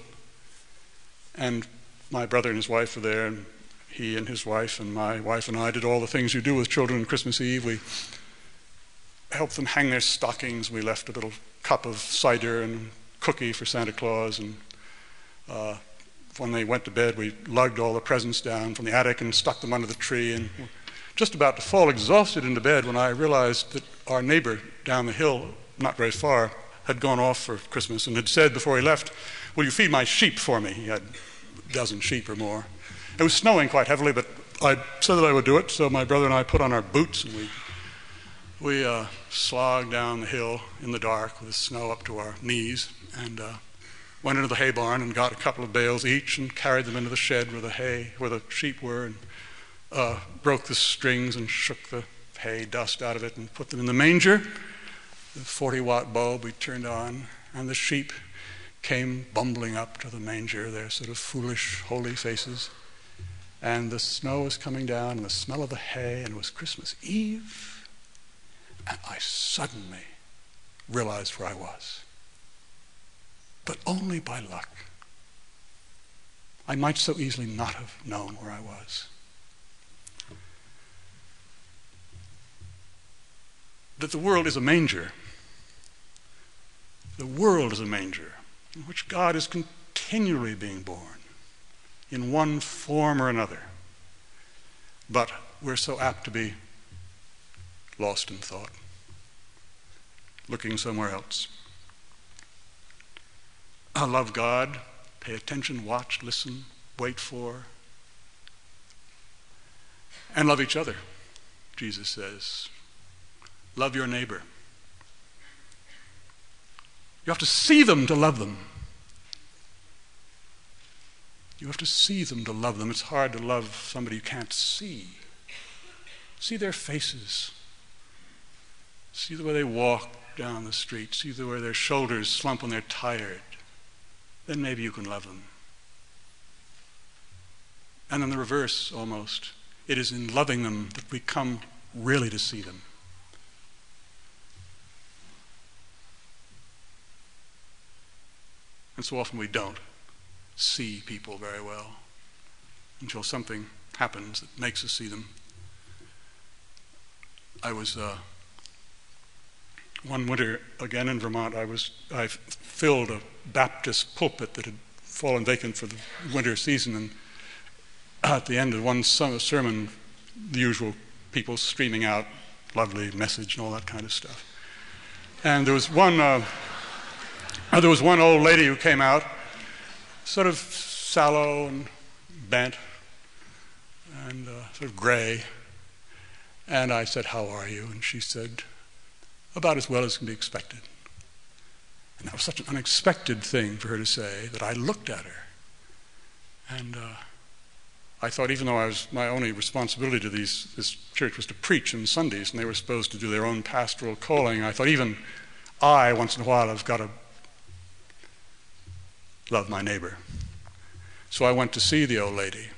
and my brother and his wife were there, and he and his wife and my wife and I did all the things you do with children on Christmas Eve. We helped them hang their stockings. We left a little cup of cider and cookie for Santa Claus, and uh, when they went to bed, we lugged all the presents down from the attic and stuck them under the tree, and just about to fall exhausted into bed when I realized that our neighbor down the hill not very far, had gone off for Christmas and had said before he left, Will you feed my sheep for me? He had a dozen sheep or more. It was snowing quite heavily, but I said that I would do it, so my brother and I put on our boots and we, we uh, slogged down the hill in the dark with snow up to our knees and uh, went into the hay barn and got a couple of bales each and carried them into the shed where the hay, where the sheep were, and uh, broke the strings and shook the hay dust out of it and put them in the manger. The 40 watt bulb we turned on, and the sheep came bumbling up to the manger, their sort of foolish, holy faces. And the snow was coming down, and the smell of the hay, and it was Christmas Eve. And I suddenly realized where I was. But only by luck. I might so easily not have known where I was. That the world is a manger. The world is a manger in which God is continually being born in one form or another. But we're so apt to be lost in thought, looking somewhere else. I love God, pay attention, watch, listen, wait for, and love each other, Jesus says. Love your neighbor. You have to see them to love them. You have to see them to love them. It's hard to love somebody you can't see. See their faces. See the way they walk down the street. See the way their shoulders slump when they're tired. Then maybe you can love them. And in the reverse, almost, it is in loving them that we come really to see them. And so often we don't see people very well until something happens that makes us see them. I was uh, one winter again in Vermont. I was I filled a Baptist pulpit that had fallen vacant for the winter season, and at the end of one sermon, the usual people streaming out, lovely message and all that kind of stuff. And there was one. Uh, there was one old lady who came out, sort of sallow and bent and uh, sort of gray. And I said, How are you? And she said, About as well as can be expected. And that was such an unexpected thing for her to say that I looked at her. And uh, I thought, even though I was, my only responsibility to these, this church was to preach on Sundays, and they were supposed to do their own pastoral calling, I thought, even I, once in a while, have got to love my neighbor. So I went to see the old lady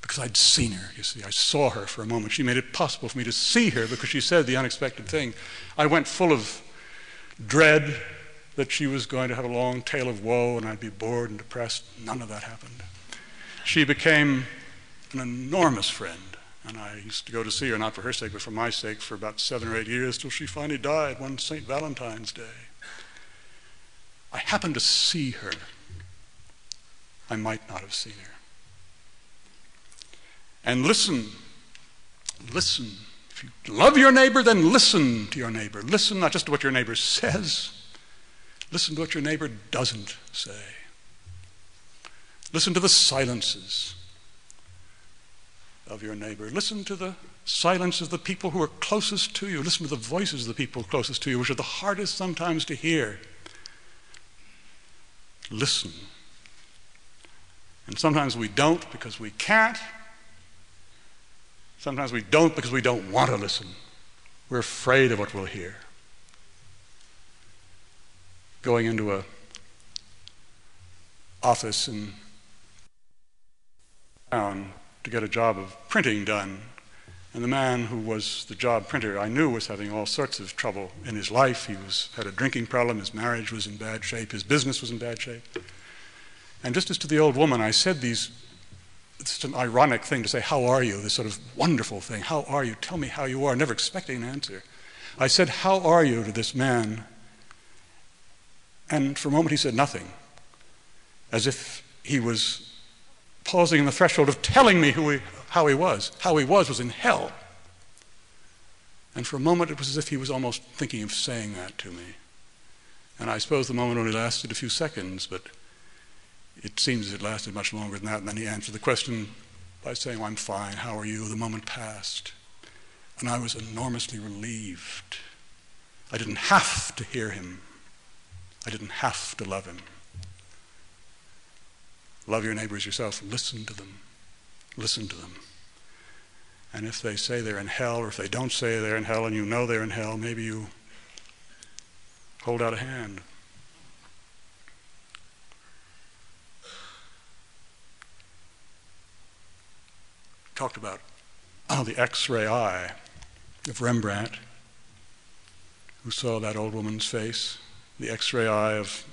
because I'd seen her, you see. I saw her for a moment. She made it possible for me to see her because she said the unexpected thing. I went full of dread that she was going to have a long tale of woe and I'd be bored and depressed. None of that happened. She became an enormous friend. And I used to go to see her, not for her sake, but for my sake, for about seven or eight years, till she finally died one St. Valentine's Day. I happened to see her I might not have seen her. And listen, listen. If you love your neighbor, then listen to your neighbor. Listen not just to what your neighbor says, listen to what your neighbor doesn't say. Listen to the silences of your neighbor. Listen to the silence of the people who are closest to you. Listen to the voices of the people closest to you, which are the hardest sometimes to hear. Listen and sometimes we don't because we can't. Sometimes we don't because we don't want to listen. We're afraid of what we'll hear. Going into a office in town to get a job of printing done. And the man who was the job printer I knew was having all sorts of trouble in his life. He was, had a drinking problem, his marriage was in bad shape, his business was in bad shape. And just as to the old woman, I said these, it's an ironic thing to say, How are you? This sort of wonderful thing. How are you? Tell me how you are. Never expecting an answer. I said, How are you to this man? And for a moment he said nothing, as if he was pausing in the threshold of telling me who he, how he was. How he was was in hell. And for a moment it was as if he was almost thinking of saying that to me. And I suppose the moment only lasted a few seconds, but it seems it lasted much longer than that, and then he answered the question by saying, I'm fine, how are you? The moment passed. And I was enormously relieved. I didn't have to hear him. I didn't have to love him. Love your neighbors yourself. Listen to them. Listen to them. And if they say they're in hell, or if they don't say they're in hell and you know they're in hell, maybe you hold out a hand. Talked about the x ray eye of Rembrandt, who saw that old woman's face, the x ray eye of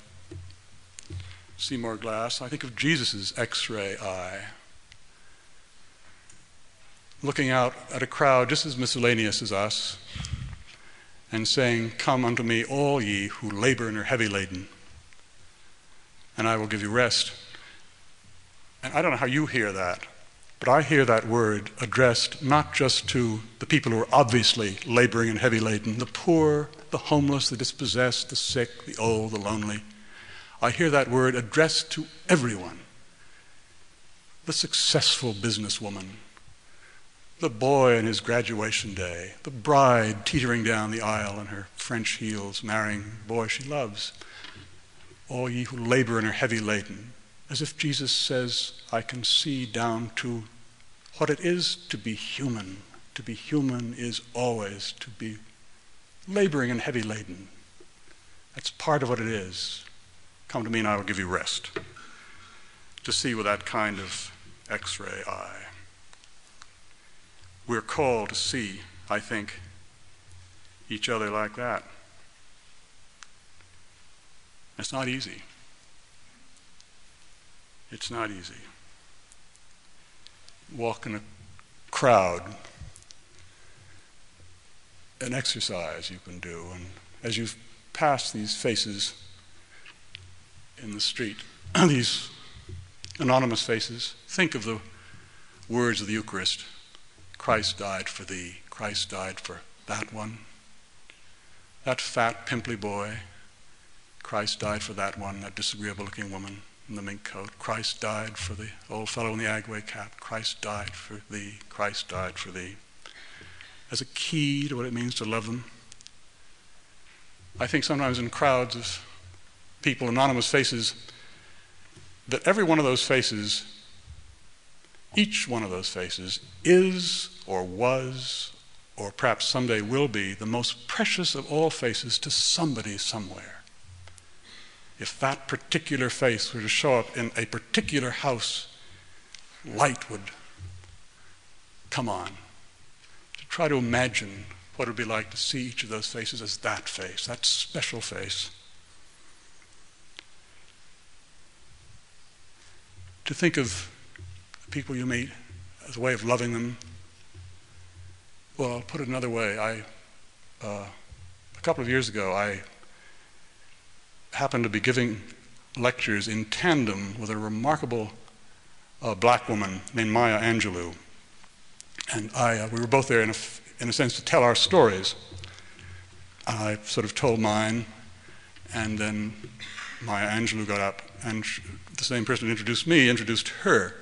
Seymour Glass. I think of Jesus' x ray eye looking out at a crowd just as miscellaneous as us and saying, Come unto me, all ye who labor and are heavy laden, and I will give you rest. And I don't know how you hear that, but I hear that word addressed not just to the people who are obviously laboring and heavy laden, the poor, the homeless, the dispossessed, the sick, the old, the lonely. I hear that word addressed to everyone. The successful businesswoman, the boy on his graduation day, the bride teetering down the aisle in her French heels, marrying the boy she loves, all ye who labor and are heavy laden, as if Jesus says, I can see down to what it is to be human. To be human is always to be laboring and heavy laden. That's part of what it is. Come to me and I will give you rest. To see with that kind of x ray eye. We're called to see, I think, each other like that. It's not easy. It's not easy. Walk in a crowd, an exercise you can do, and as you pass these faces in the street, these anonymous faces, think of the words of the Eucharist. Christ died for thee. Christ died for that one. That fat, pimply boy. Christ died for that one, that disagreeable looking woman in the mink coat. Christ died for the old fellow in the Agway cap. Christ died for thee. Christ died for thee. As a key to what it means to love them. I think sometimes in crowds of people, anonymous faces, that every one of those faces each one of those faces is or was or perhaps someday will be the most precious of all faces to somebody somewhere. If that particular face were to show up in a particular house, light would come on. To try to imagine what it would be like to see each of those faces as that face, that special face. To think of the people you meet as a way of loving them. Well, I'll put it another way. I, uh, a couple of years ago, I happened to be giving lectures in tandem with a remarkable uh, black woman named Maya Angelou. And I, uh, we were both there in a, in a sense to tell our stories. I sort of told mine, and then Maya Angelou got up, and the same person who introduced me introduced her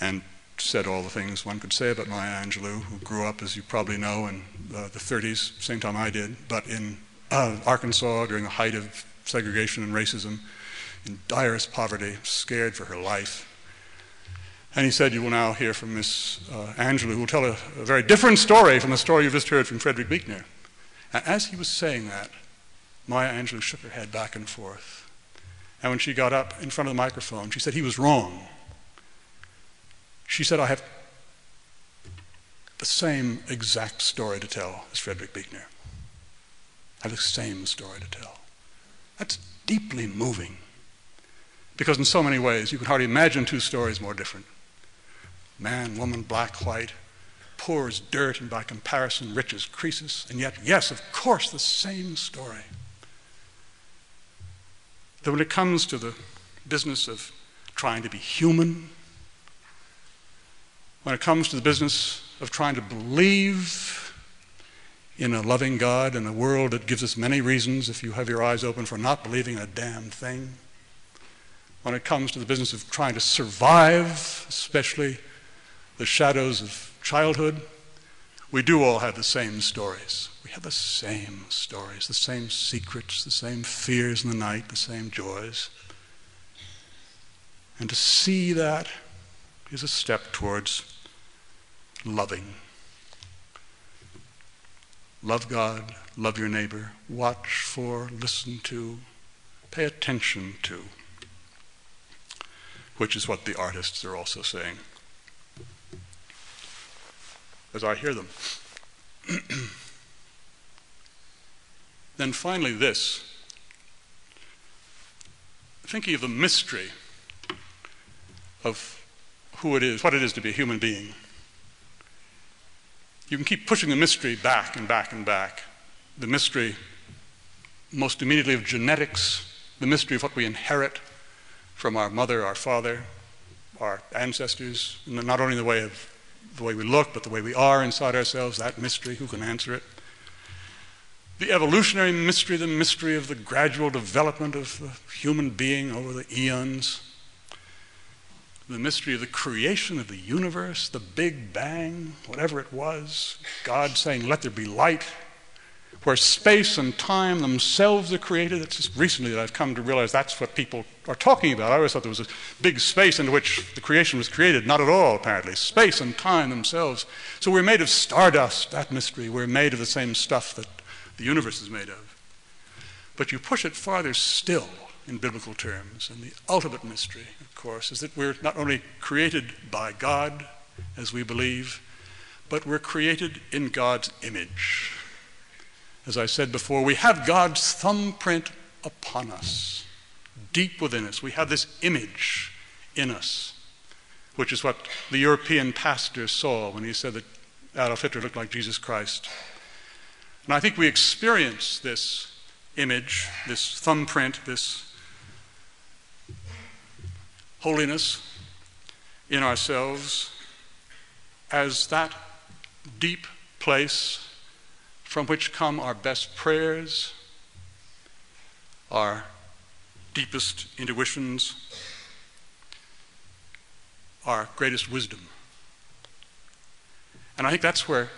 and said all the things one could say about Maya Angelou, who grew up, as you probably know, in uh, the 30s, same time I did, but in uh, Arkansas during the height of segregation and racism, in direst poverty, scared for her life. And he said, You will now hear from Miss uh, Angelou, who will tell a, a, very different story from the story you've just heard from Frederick Buechner. And as he was saying that, Maya Angelou shook her head back and forth. And when she got up in front of the microphone, she said he was wrong. She said, I have the same exact story to tell as Frederick Buechner. I have the same story to tell. That's deeply moving. Because in so many ways, you can hardly imagine two stories more different. Man, woman, black, white, poor as dirt, and by comparison, rich as Croesus. And yet, yes, of course, the same story. That when it comes to the business of trying to be human, when it comes to the business of trying to believe in a loving God in a world that gives us many reasons, if you have your eyes open, for not believing a damn thing. When it comes to the business of trying to survive, especially the shadows of childhood, we do all have the same stories. We have the same stories, the same secrets, the same fears in the night, the same joys. And to see that is a step towards loving. Love God, love your neighbor, watch for, listen to, pay attention to, which is what the artists are also saying as I hear them. then finally, this thinking of the mystery of who it is, what it is to be a human being. You can keep pushing the mystery back and back and back. The mystery, most immediately, of genetics, the mystery of what we inherit from our mother, our father, our ancestors, not only in the way of the way we look, but the way we are inside ourselves, that mystery, who can answer it? The evolutionary mystery, the mystery of the gradual development of the human being over the eons, the mystery of the creation of the universe, the Big Bang, whatever it was, God saying, Let there be light, where space and time themselves are created. It's just recently that I've come to realize that's what people are talking about. I always thought there was a big space into which the creation was created. Not at all, apparently. Space and time themselves. So we're made of stardust, that mystery. We're made of the same stuff that the universe is made of. But you push it farther still in biblical terms, and the ultimate mystery, of course, is that we're not only created by God, as we believe, but we're created in God's image. As I said before, we have God's thumbprint upon us, deep within us. We have this image in us, which is what the European pastor saw when he said that Adolf Hitler looked like Jesus Christ. And I think we experience this image, this thumbprint, this holiness in ourselves as that deep place from which come our best prayers, our deepest intuitions, our greatest wisdom. And I think that's where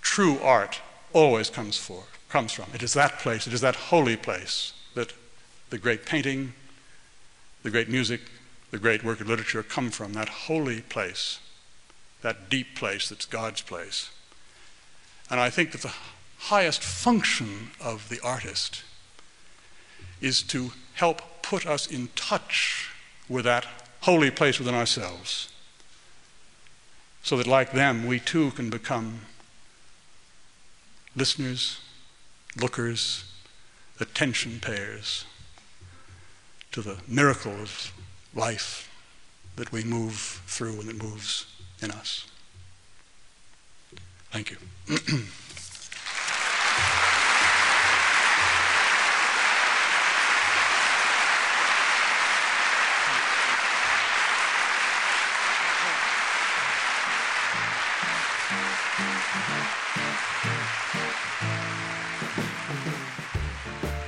true art always comes for comes from. It is that place, it is that holy place that the great painting, the great music, the great work of literature come from, that holy place, that deep place that's God's place. And I think that the highest function of the artist is to help put us in touch with that holy place within ourselves. So that, like them, we too can become listeners, lookers, attention payers to the miracle of life that we move through and that moves in us. Thank you.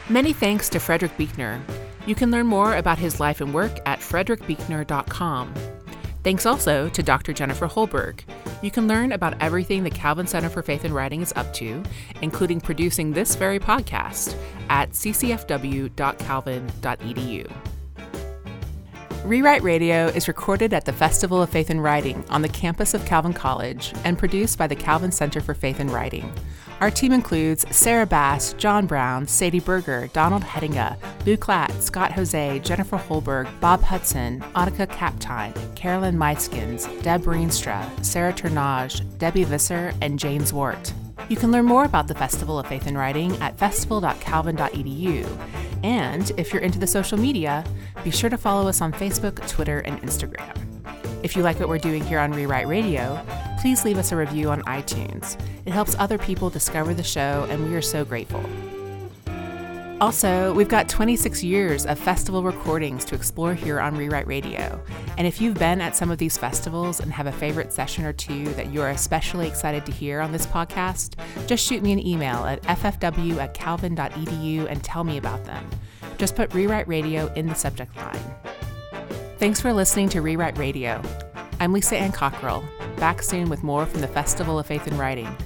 Many thanks to Frederick Buechner. You can learn more about his life and work at frederickbuechner.com. Thanks also to Dr. Jennifer Holberg. You can learn about everything the Calvin Center for Faith and Writing is up to, including producing this very podcast at ccfw.calvin.edu. Rewrite Radio is recorded at the Festival of Faith and Writing on the campus of Calvin College and produced by the Calvin Center for Faith and Writing. Our team includes Sarah Bass, John Brown, Sadie Berger, Donald Hettinga, Lou Klatt, Scott Jose, Jennifer Holberg, Bob Hudson, Annika Kaptine, Carolyn Meiskins, Deb Reenstra, Sarah Turnage, Debbie Visser, and James Zwart. You can learn more about the Festival of Faith and Writing at festival.calvin.edu. And if you're into the social media, be sure to follow us on Facebook, Twitter, and Instagram. If you like what we're doing here on Rewrite Radio, please leave us a review on iTunes. It helps other people discover the show, and we are so grateful. Also, we've got 26 years of festival recordings to explore here on Rewrite Radio. And if you've been at some of these festivals and have a favorite session or two that you're especially excited to hear on this podcast, just shoot me an email at ffw at calvin.edu and tell me about them. Just put Rewrite Radio in the subject line. Thanks for listening to Rewrite Radio. I'm Lisa Ann Cockrel. back soon with more from the Festival of Faith and Writing.